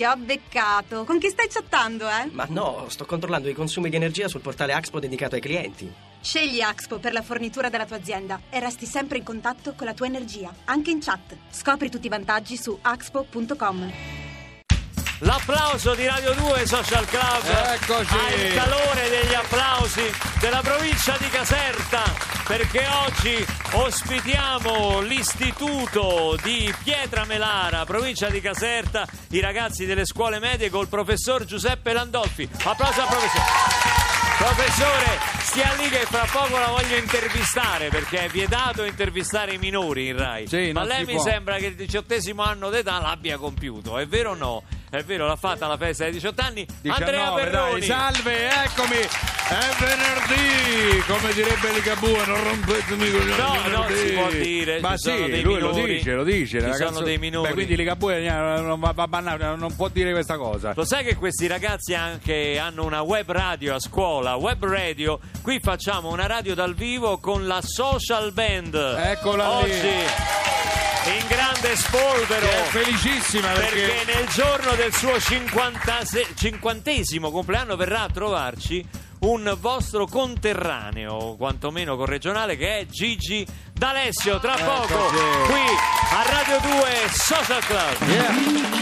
Ti ho beccato. Con chi stai chattando, eh? Ma no, sto controllando i consumi di energia sul portale Axpo dedicato ai clienti. Scegli Axpo per la fornitura della tua azienda e resti sempre in contatto con la tua energia, anche in chat. Scopri tutti i vantaggi su axpo.com. L'applauso di Radio 2 Social Club Eccoci. ha il calore degli applausi della provincia di Caserta perché oggi ospitiamo l'istituto di Pietra Melara, provincia di Caserta, i ragazzi delle scuole medie col professor Giuseppe Landolfi. Applauso al professore. Professore, stia lì che fra poco la voglio intervistare perché è vietato intervistare i minori in Rai. Sì, Ma lei mi può. sembra che il diciottesimo anno d'età l'abbia compiuto, è vero o no? È vero, l'ha fatta la festa dei 18 anni. Andrea 19, Perroni. dai, salve, eccomi. È venerdì, come direbbe Ligabue, non rompetemi coglioni. No, venerdì. si può dire, Ma sì, lui minori. lo dice, lo dice. Ci ragazzo- sono dei minori. Beh, quindi Ligabue eh, non, va, va bannato, non può dire questa cosa. Lo sai che questi ragazzi anche hanno una web radio a scuola, web radio. Qui facciamo una radio dal vivo con la social band. Eccola lì. Oggi in grande spolvero. Che è felicissima perché... Perché nel giorno del suo 56 cinquantesimo compleanno verrà a trovarci un vostro conterraneo, quantomeno corregionale, che è Gigi D'Alessio. Tra poco, Eccoci. qui a Radio 2 Social Club. Yeah.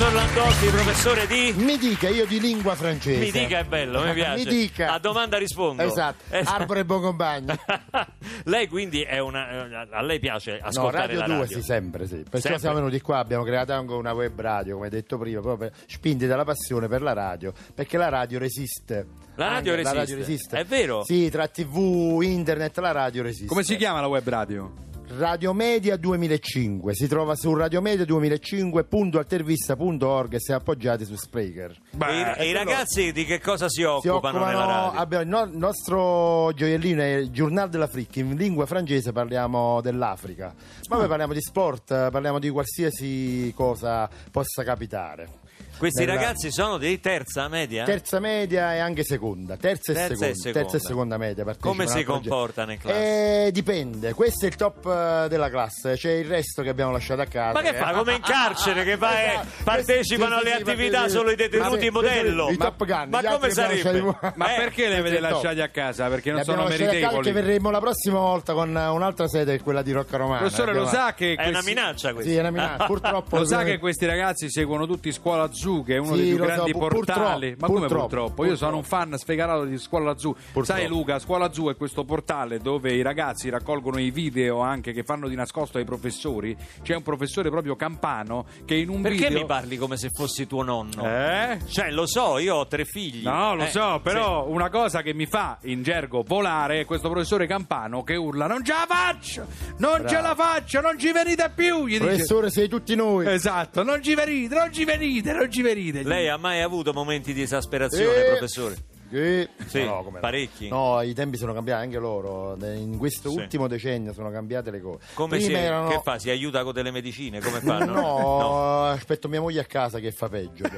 Professor Landolfi, professore di... Mi dica, io di lingua francese. Mi dica è bello, mi piace. Mi dica. A domanda rispondo. Esatto, Arbore e buon compagno. lei quindi è una... A lei piace No, ascoltare Radio la 2 radio? sì, sempre sì. Perciò Sempre? siamo venuti qua, abbiamo creato anche una web radio, come detto prima, proprio spinti dalla passione per la radio, perché la radio resiste. La radio Anche resiste. La radio resiste. È vero? Sì, tra tv, internet, la radio resiste. Come si chiama la web radio? Radio Media 2005, si trova su radiomedia2005.altervista.org e si è appoggiati su Spreaker. E i- e i ragazzi di che cosa si Si occupano, nella radio? abbiamo- il no- il nostro gioiellino è il Journal dell'Afrique, in lingua francese parliamo dell'Africa, ma Ah. poi parliamo di sport, parliamo di qualsiasi cosa possa capitare. Questi nella- ragazzi sono di terza media? Terza media e anche seconda, terza, Terza e, e seconda, seconda. terza e seconda media. Come si comportano in classe? Eh, dipende, questo è il top eh, della classe, c'è il resto che abbiamo lasciato a casa. Ma che fa? Come in carcere che va e Esatto. partecipano Sì, alle sì, attività solo i detenuti Ma modello? i Top Gun, Ma come sarebbe? Ma Eh, perché li avete lasciati a casa? Perché non sono meritevoli? che verremo la prossima volta con eh, un'altra sede, che è quella di Rocca Romana. Professore, lo sa che È una minaccia questa. Sì, è una minaccia, purtroppo. Lo sa che questi ragazzi seguono tutti Scuola Zoo, che è uno Sì, dei più so, grandi pu- portali. purtroppo, Ma come purtroppo, purtroppo? Io sono un fan sfegatato di Scuola Zoo. Sai Luca, Scuola Zoo è questo portale dove i ragazzi raccolgono i video anche che fanno di nascosto ai professori. C'è un professore proprio campano che in un Perché video mi parli come se fossi tuo nonno? Eh? Cioè, lo so, io ho tre figli. No, lo Eh, so, però una cosa che mi fa in gergo volare è questo professore campano che urla: Non ce la faccio! Non ce la faccio! Non ci venite più! Gli dice. Professore, sei tutti noi. Esatto, non ci venite, non ci venite, non ci venite. Lei ha mai avuto momenti di esasperazione, Eh, professore? Sì, Sì, No, come no. parecchi. No, i tempi sono cambiati anche loro. In questo Sì. ultimo decennio sono cambiate le cose. Come Prima si, erano- che fa? Si aiuta con delle medicine? Come fanno? No, aspetto mia moglie a casa che fa peggio.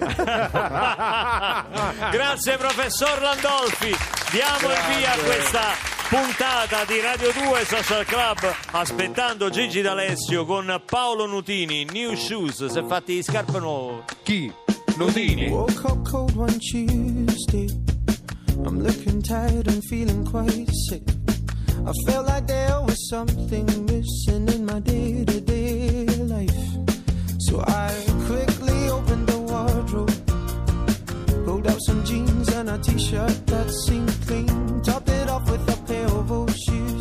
Grazie professor Landolfi. Diamo il via a questa puntata di Radio 2 Social Club aspettando Gigi D'Alessio con Paolo Nutini, New Shoes, si è fatti scarpe nuove. Chi? Nutini? Woke up cold one Tuesday. I'm looking tired and feeling quite sick. I felt like there was something missing in my day to day life. So I quickly opened the wardrobe, pulled out some jeans and a t shirt that seemed clean, topped it off with a pair of old shoes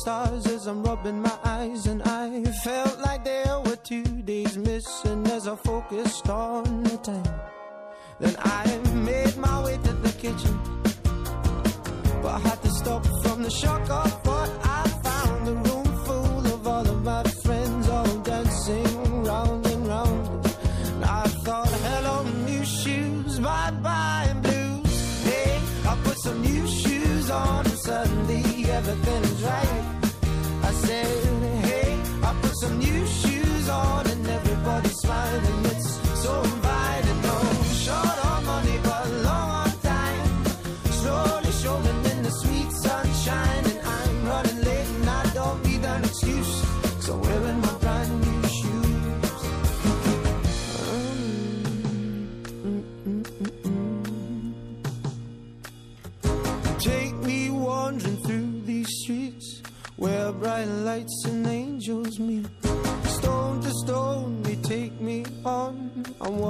stars as I'm rubbing my eyes, and I felt like there were two days missing as I focused on the time. Then I made my way to the kitchen, but I had to stop from the shock of what I found. A room full of all of my friends, all dancing round and round. And I thought, hello, new shoes, bye bye blues. Hey, I put some new shoes on, and suddenly everything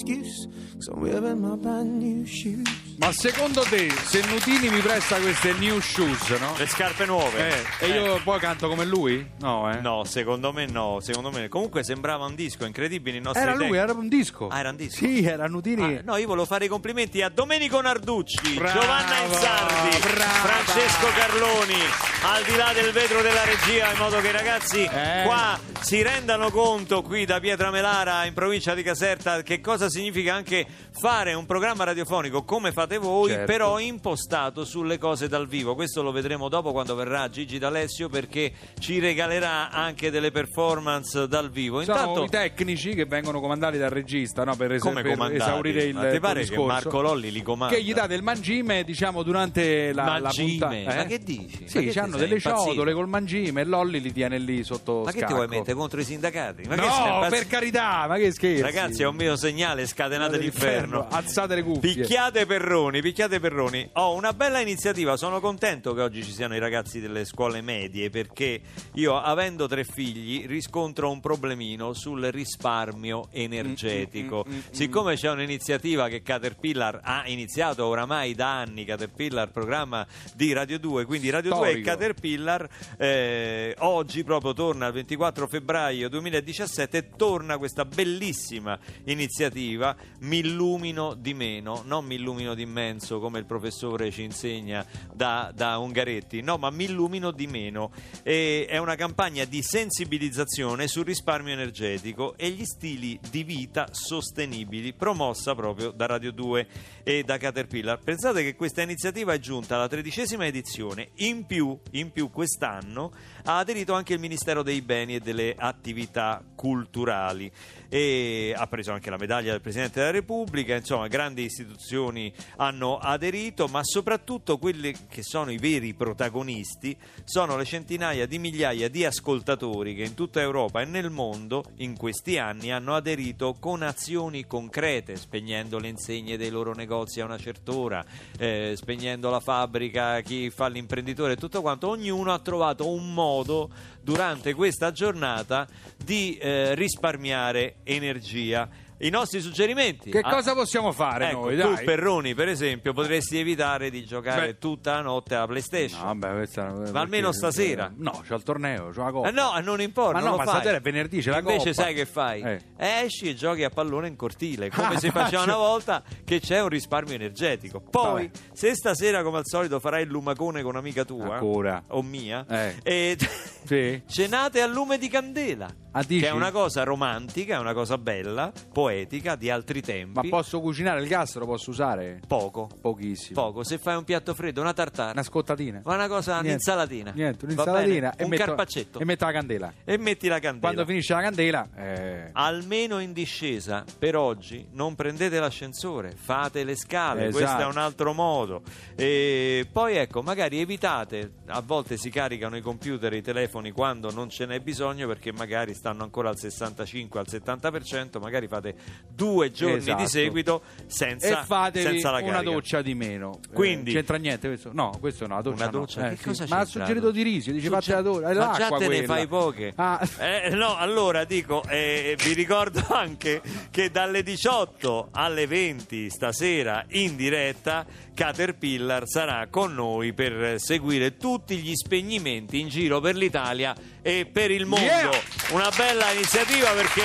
excuse. So I'm wearing my brand new shoes. Ma secondo te, se Nutini mi presta queste new shoes, no? Le scarpe nuove. Eh, e io poi canto come lui? No, eh. No, secondo me no, secondo me. Comunque sembrava un disco incredibile i nostri Era lui, tempi. era un disco. Ah, era un disco? Sì, era Nutini. Ah, no, io volevo fare i complimenti a Domenico Narducci, Bravo, Giovanna Inzardi, brava. Francesco Carloni, al di là del vetro della regia, in modo che i ragazzi Eh. qua si rendano conto qui da Pietra Melara in provincia di Caserta che cosa significa anche fare un programma radiofonico come fate voi, Certo. però impostato sulle cose dal vivo. Questo lo vedremo dopo quando verrà Gigi D'Alessio perché ci regalerà anche delle performance dal vivo. Sono Intanto i tecnici che vengono comandati dal regista no? per, es- per esaurire il Ma ti pare che discorso. Marco Lolli li comanda? Che gli date il mangime, diciamo, durante la, la Mangime? puntata. eh? Ma che dici? Sì, che hanno delle impazzito? ciotole col mangime e Lolli li tiene lì sotto Ma che ti scacco. vuoi mettere contro i sindacati? Ma No, per carità, ma che scherzi. Ragazzi, è un mio segnale, scatenate l'inferno. Alzate le cuffie. Picchiate Perroni, picchiate Perroni. Ho una bella iniziativa, sono contento che oggi ci siano i ragazzi delle scuole medie perché io, avendo tre figli, riscontro un problemino sul risparmio energetico. Mm, Siccome c'è un'iniziativa che Caterpillar ha iniziato oramai da anni, Caterpillar, programma di Radio 2, quindi Radio 2 e Storico. Caterpillar, eh, oggi proprio torna il 24 febbraio 2017, torna questa bellissima iniziativa Mi illumino di meno, non mi illumino di immenso come il professore ci insegna da, da Ungaretti, no, ma mi illumino di meno. E è una campagna di sensibilizzazione sul risparmio energetico e gli stili di vita sostenibili, promossa proprio da Radio 2 e da Caterpillar. Pensate che questa iniziativa è giunta alla tredicesima edizione, in più, in più quest'anno ha aderito anche il Ministero dei Beni e delle Attività Culturali e ha preso anche la medaglia del Presidente della Repubblica, insomma grandi istituzioni hanno aderito, ma soprattutto quelli che sono i veri protagonisti sono le centinaia di migliaia di ascoltatori che in tutta Europa e nel mondo in questi anni hanno aderito con azioni concrete, spegnendo le insegne dei loro negozi a una certa ora, eh, spegnendo la fabbrica, chi fa l'imprenditore tutto quanto, ognuno ha trovato un modo durante questa giornata di eh, risparmiare energia i nostri suggerimenti. Che Ah, cosa possiamo fare ecco, noi? tu Dai. Perroni, per esempio, potresti evitare di giocare Beh. tutta la notte alla PlayStation. No, vabbè, questa Ma almeno perché- stasera. No, c'è il torneo, c'è la coppa. Eh no, non importa. Ma no, non lo ma fai. stasera è venerdì, c'è la Invece coppa. sai che fai? Eh. Esci e giochi a pallone in cortile, come Ah, si faceva faccio- una volta, che c'è un risparmio energetico. Poi, Vabbè. se stasera, come al solito, farai il lumacone con un'amica tua Ancora. o mia, Eh. e Sì. cenate a lume di candela. Ah, dici? Che è una cosa romantica, è una cosa bella, poetica, di altri tempi. Ma posso cucinare il gas? Lo posso usare? Poco. Pochissimo. Poco. Se fai un piatto freddo, una tartare. Una scottatina. Ma una cosa, Niente. un'insalatina. Niente, un'insalatina. E un metto, carpaccetto. E metto la candela. E metti la candela. Quando finisce la candela... Eh... Almeno in discesa, per oggi non prendete l'ascensore, fate le scale, Esatto. questo è un altro modo. E poi ecco, magari evitate, a volte si caricano i computer i telefoni quando non ce n'è bisogno perché magari stanno ancora al 65, al 70%, magari fate due giorni Esatto. di seguito senza, e fatevi senza la una carica. doccia di meno. Eh, Quindi- c'entra niente questo? No, questo no, la doccia. Una no. doccia? Eh, che sì. Ma ha suggerito di Risio, dice fate la doccia. Ma già te ne quella. fai poche. Ah. Eh, no, allora dico, eh, vi ricordo anche che dalle 18 alle 20 stasera in diretta Caterpillar sarà con noi per seguire tutti gli spegnimenti in giro per l'Italia e per il mondo. Yeah! Una bella iniziativa perché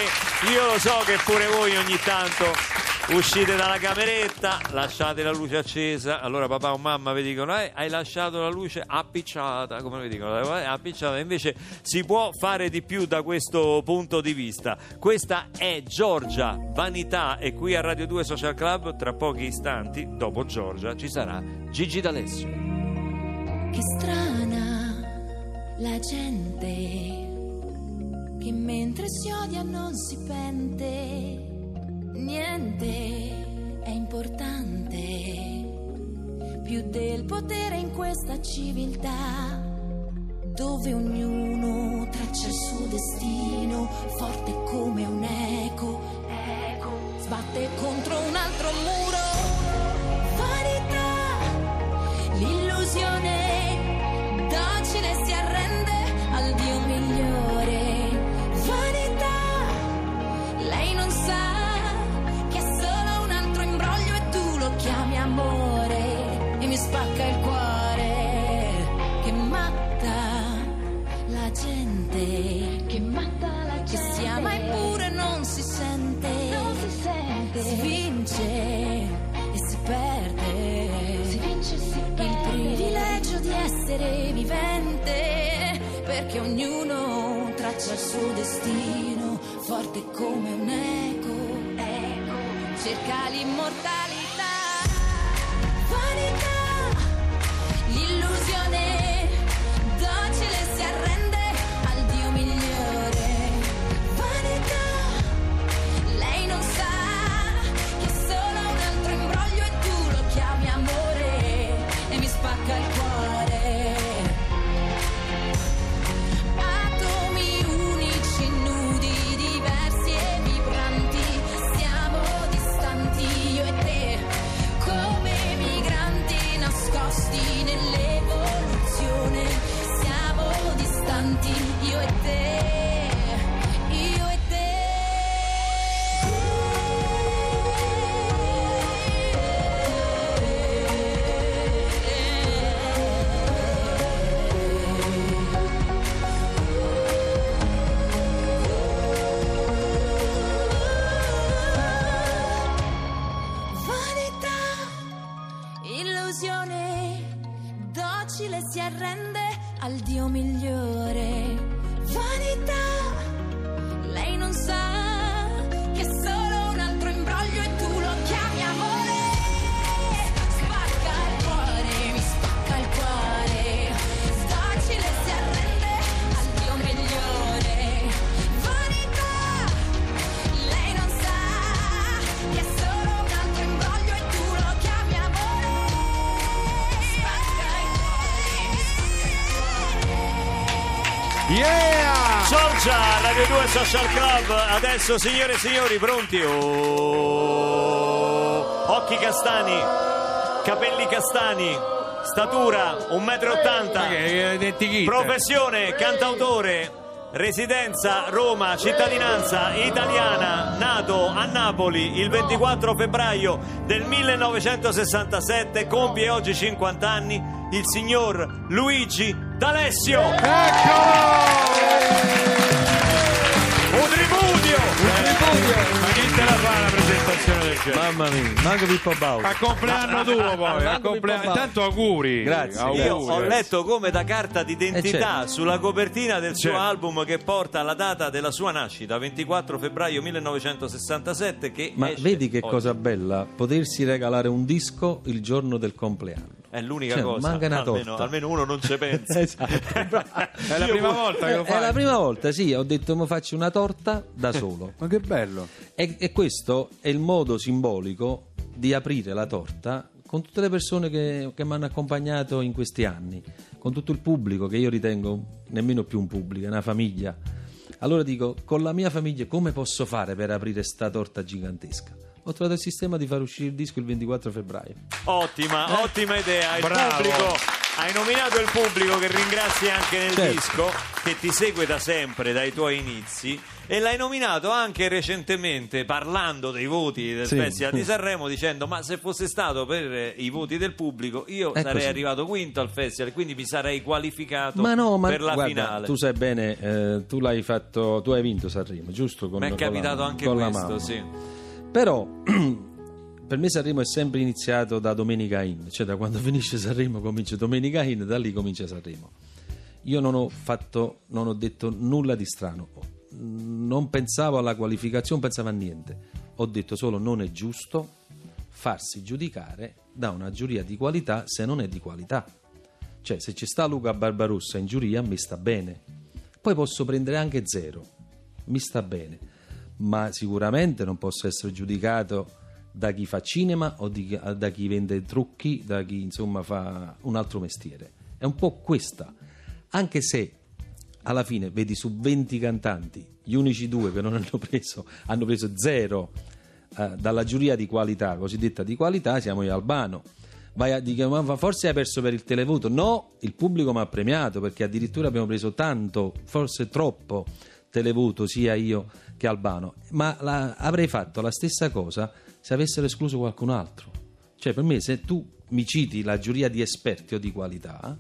io lo so che pure voi ogni tanto uscite dalla cameretta, lasciate la luce accesa, allora papà o mamma vi dicono "Eh, hai lasciato la luce appicciata, come vi dicono, "Eh, appicciata, invece si può fare di più da questo punto di vista. Questa è Giorgia Vanità e qui a Radio 2 Social Club tra pochi istanti, dopo Giorgia, ci sarà Gigi D'Alessio. Che strana la gente che mentre si odia non si pente, niente è importante più del potere in questa civiltà dove ognuno traccia il suo destino forte come un eco, eco. Sbatte contro un altro muro. Vince e si perde. Si vince e si perde. il privilegio di essere vivente perché ognuno traccia il suo destino forte come un eco. Eco. Cerca l'immortalità Social Club. Adesso, signore e signori, pronti? Oh. Occhi castani, capelli castani, statura 1,80 Ma m, è identichita? professione cantautore, residenza Roma, cittadinanza italiana, nato a Napoli il 24 febbraio del 1967, compie oggi 50 anni, il signor Luigi D'Alessio. Un tripudio! Ma chi te la fa la presentazione del genere? Mamma mia, manco Pippo Baudo. A compleanno tuo poi, a Manco compleanno. Pippo Baudo. Intanto auguri. Grazie. Auguri. Io ho letto come da carta d'identità Eh, certo. sulla copertina del suo Certo. album che porta la data della sua nascita, 24 febbraio 1967, che Ma esce vedi che oggi. cosa bella, potersi regalare un disco il giorno del compleanno. È l'unica Cioè, cosa. manca una almeno, torta. almeno uno non ci pensa. Esatto. È la prima volta che lo È fai. la prima volta, sì, ho detto mi faccio una torta da solo. Ma che bello. E, e questo è il modo simbolico di aprire la torta con tutte le persone che, che mi hanno accompagnato in questi anni, con tutto il pubblico che io ritengo nemmeno più un pubblico, è una famiglia. Allora dico, con la mia famiglia come posso fare per aprire sta torta gigantesca? Ho trovato il sistema di far uscire il disco il 24 febbraio. Ottima, ottima idea. Il Bravo. pubblico, hai nominato il pubblico che ringrazi anche nel Certo. disco, che ti segue da sempre, dai tuoi inizi. E l'hai nominato anche recentemente parlando dei voti del Sì. Festival di Sanremo dicendo ma se fosse stato per eh, i voti del pubblico io È sarei così. arrivato quinto al festival quindi mi sarei qualificato Ma no, ma per la guarda, finale. tu sai bene, eh, tu l'hai fatto, tu hai vinto Sanremo, giusto? Con, Mi è con la- capitato anche questo, sì. Però per me Sanremo è sempre iniziato da Domenica In, cioè da quando finisce Sanremo comincia Domenica In, da lì comincia Sanremo. Io non ho fatto, non ho detto nulla di strano, non pensavo alla qualificazione, pensavo a niente. Ho detto solo non è giusto farsi giudicare da una giuria di qualità se non è di qualità. Cioè, se ci sta Luca Barbarossa in giuria, mi sta bene. Poi posso prendere anche zero, mi sta bene. Ma sicuramente non posso essere giudicato da chi fa cinema o di- da chi vende trucchi, da chi insomma fa un altro mestiere. È un po' questa. Anche se alla fine vedi su 20 cantanti, gli unici due che non hanno preso, hanno preso zero eh, dalla giuria di qualità, cosiddetta di qualità, siamo io Albano. Vai a dire, ma forse hai perso per il televoto. No, il pubblico mi ha premiato perché addirittura abbiamo preso tanto, forse troppo televoto, sia io che Albano. Ma la- avrei fatto la stessa cosa se avessero escluso qualcun altro. Cioè, per me, se tu mi citi la giuria di esperti o di qualità,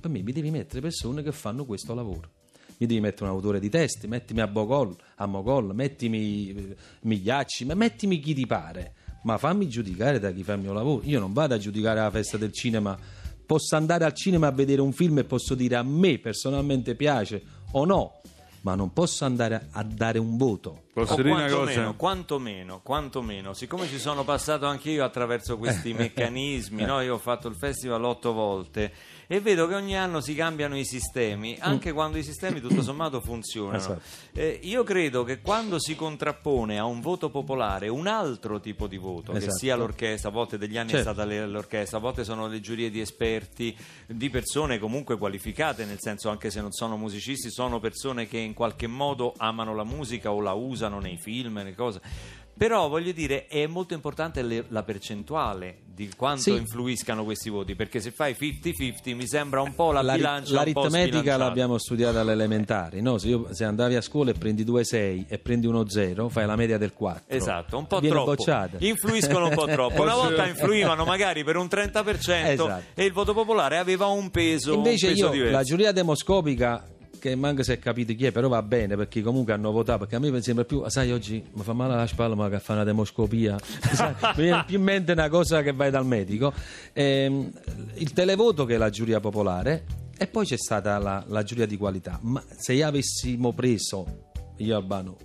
per me mi devi mettere persone che fanno questo lavoro. Mi devi mettere un autore di testi, mettimi a Bogol, a Mogol, mettimi eh, Migliacci, ma mettimi chi ti pare, ma fammi giudicare da chi fa il mio lavoro. Io non vado a giudicare la festa del cinema, posso andare al cinema a vedere un film e posso dire a me personalmente piace o no, ma non posso andare a dare un voto. Posso O dire una quantomeno, cosa? quantomeno, quantomeno, siccome ci sono passato anche io attraverso questi meccanismi, no? io ho fatto il festival otto volte e vedo che ogni anno si cambiano i sistemi, anche quando i sistemi tutto sommato funzionano. Esatto. Eh, io credo che quando si contrappone a un voto popolare un altro tipo di voto, che Esatto. sia l'orchestra, a volte degli anni Certo. è stata l'orchestra, a volte sono le giurie di esperti, di persone comunque qualificate, nel senso anche se non sono musicisti, sono persone che in qualche modo amano la musica o la usano nei film, nelle cose. Però voglio dire, è molto importante le- la percentuale di quanto Sì. influiscano questi voti, perché se fai 50-50 mi sembra un po' la, La ri- bilancia un po' l'aritmetica sbilanciata. l'abbiamo studiata alle elementari, no? se, io- se andavi a scuola e prendi 2,6 e prendi 1,0 fai la media del 4. Esatto, un po' troppo. bocciata. Influiscono un po' troppo. Una volta influivano magari per un 30% Esatto. e il voto popolare aveva un peso, Invece un peso io, diverso. la giuria demoscopica, che manca se capite chi è, però va bene perché comunque hanno votato, perché a me sembra più, sai oggi mi fa male la spalla ma che fa una demoscopia, Sai, mi viene più in mente una cosa che vai dal medico, Ehm, il televoto che è la giuria popolare e poi c'è stata la, la giuria di qualità, ma se io avessimo preso, io Albano,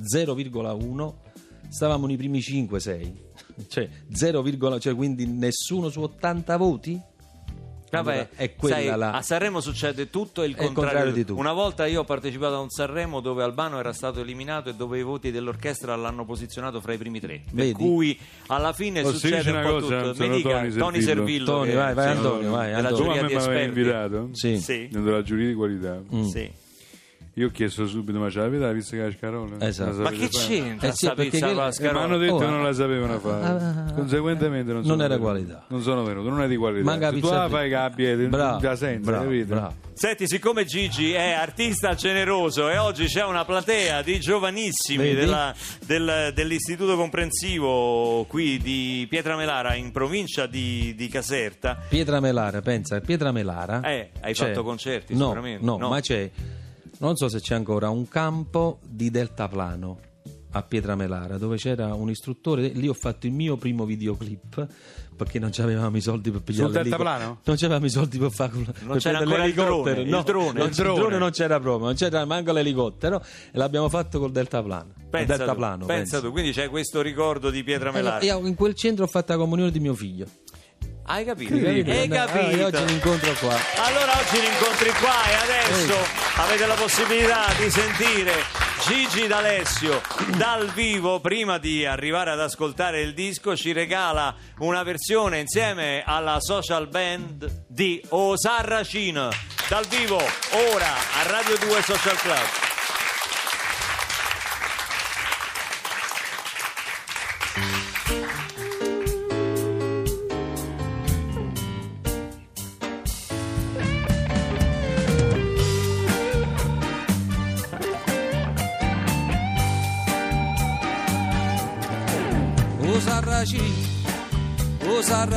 0,1 stavamo nei primi 5-6, cioè 0, cioè quindi nessuno su 80 voti? Vabbè, è quella sai, la- A Sanremo succede tutto e il È il contrario, contrario di tutto. Una volta io ho partecipato a un Sanremo dove Albano era stato eliminato e dove i voti dell'orchestra l'hanno posizionato fra i primi tre. Vedi? Per cui alla fine Posso succede dirci un po' cosa? tutto. Mi dica, Tony Tony Servillo. Tony, vai, vai, sì, Antonio, vai, della Antonio. Tu a giuria di esperti. invitato Sì. Sì. della giuria di qualità Mm. Sì. Io ho chiesto subito, ma ce l'avete la pizza con la scarola? Esatto. La Ma che fare? c'entra Eh sì, sta perché pizza che- con la eh, Eh, ma scarola? hanno detto Oh, che non la sapevano fare. Conseguentemente non sono Non era venuto. qualità. Non sono venuto, non è di qualità. Manca Se tu la fai che abbia Bravo, da senza, bravo, capito? bravo. Senti, siccome Gigi è artista generoso e oggi c'è una platea di giovanissimi della- del- dell'istituto comprensivo qui di Pietramelara in provincia di, di Caserta, Pietra Melara, pensa, Pietra Melara. Eh, hai c'è- fatto concerti no, sicuramente, No, no? ma c'è, non so se c'è ancora, un campo di deltaplano a Pietra Melara dove c'era un istruttore. Lì ho fatto il mio primo videoclip perché non avevamo i soldi per pigliare Sul deltaplano? Non c'avevamo i soldi per fare per c'era ancora il l'elicottero. drone, no, il drone. non- Il drone. drone non c'era proprio, non c'era manco l'elicottero e l'abbiamo fatto col deltaplano. Pensa, tu, deltaplano, pensa pensa. tu, quindi c'è questo ricordo di Pietramelara. Eh, io in quel centro ho fatto la comunione di mio figlio. Hai capito? Hai Ah, capito? io oggi l'incontro qua. Allora oggi l'incontri qua e adesso avete la possibilità di sentire Gigi D'Alessio dal vivo. Prima di arrivare ad ascoltare il disco ci regala una versione insieme alla social band di Osarracin. Dal vivo ora a Radio 2 Social Club.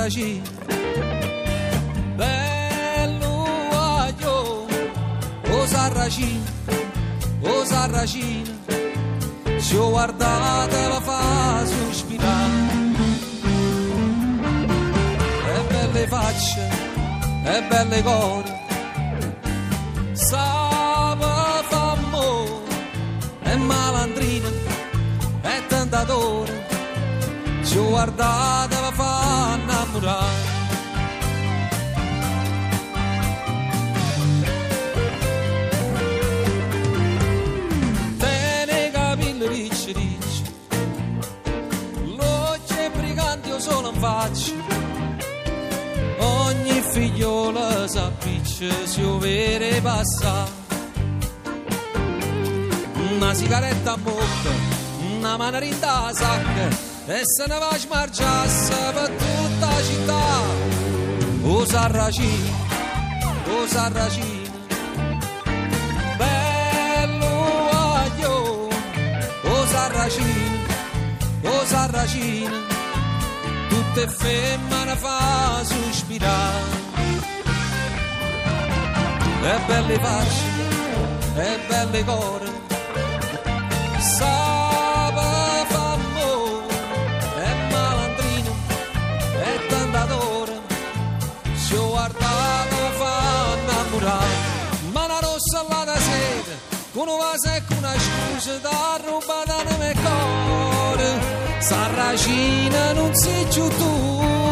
Sarracino, bello aglio, o Sarracino, o Sarracino, se ho guardato la fa sospirare. E belle facce, e belle core, fa amore, e malandrina, e tentatore ci ho guardata la fa innamorare Tiene i capelli ricci ricci L'occhio è brigante io solo in faccia. Ogni figliola s'appiccia si lo vede passare una sigaretta a bocca, una manarina a sacca e se ne va a per tutta la città. O Sarracino, o Sarracino, bello aglio, o Sarracino, o Sarracino, tutte femmine fa sospirare. E belle facce, e belle core, con un vaso e con una scusa da rubata nel mio cuore, Sarracina non sei più tu.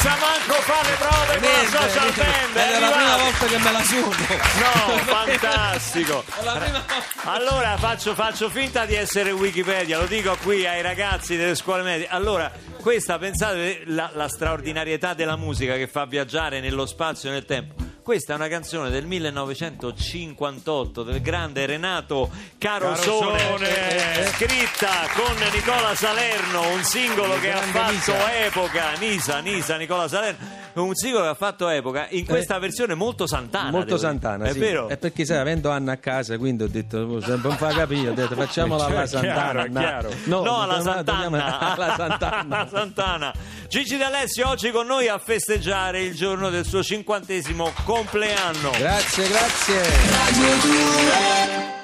Senza manco fare prove con la social niente. band. Ed è la prima volta che me la suono. No, fantastico. È. Allora faccio, faccio finta di essere Wikipedia, lo dico qui ai ragazzi delle scuole medie. Allora, questa pensate la, la straordinarietà della musica che fa viaggiare nello spazio e nel tempo. Questa è una canzone del 1958 del grande Renato Carosone, Carosone. scritta con Nicola Salerno, un singolo che ha fatto Nisa. epoca. Nisa, Nisa, Nicola Salerno, un singolo che ha fatto epoca in questa versione molto santana. Eh. Molto santana, è sì. vero? È perché sai, avendo Anna a casa, quindi ho detto, oh, non fa capire, ho detto facciamola alla Cioè, chiaro, Santana. è chiaro. No, alla torniamo- Sant'Anna. alla Sant'Anna. Alla Sant'Anna. Gigi D'Alessio oggi con noi a festeggiare il giorno del suo cinquantesimo compleanno. Grazie, grazie. Radio 2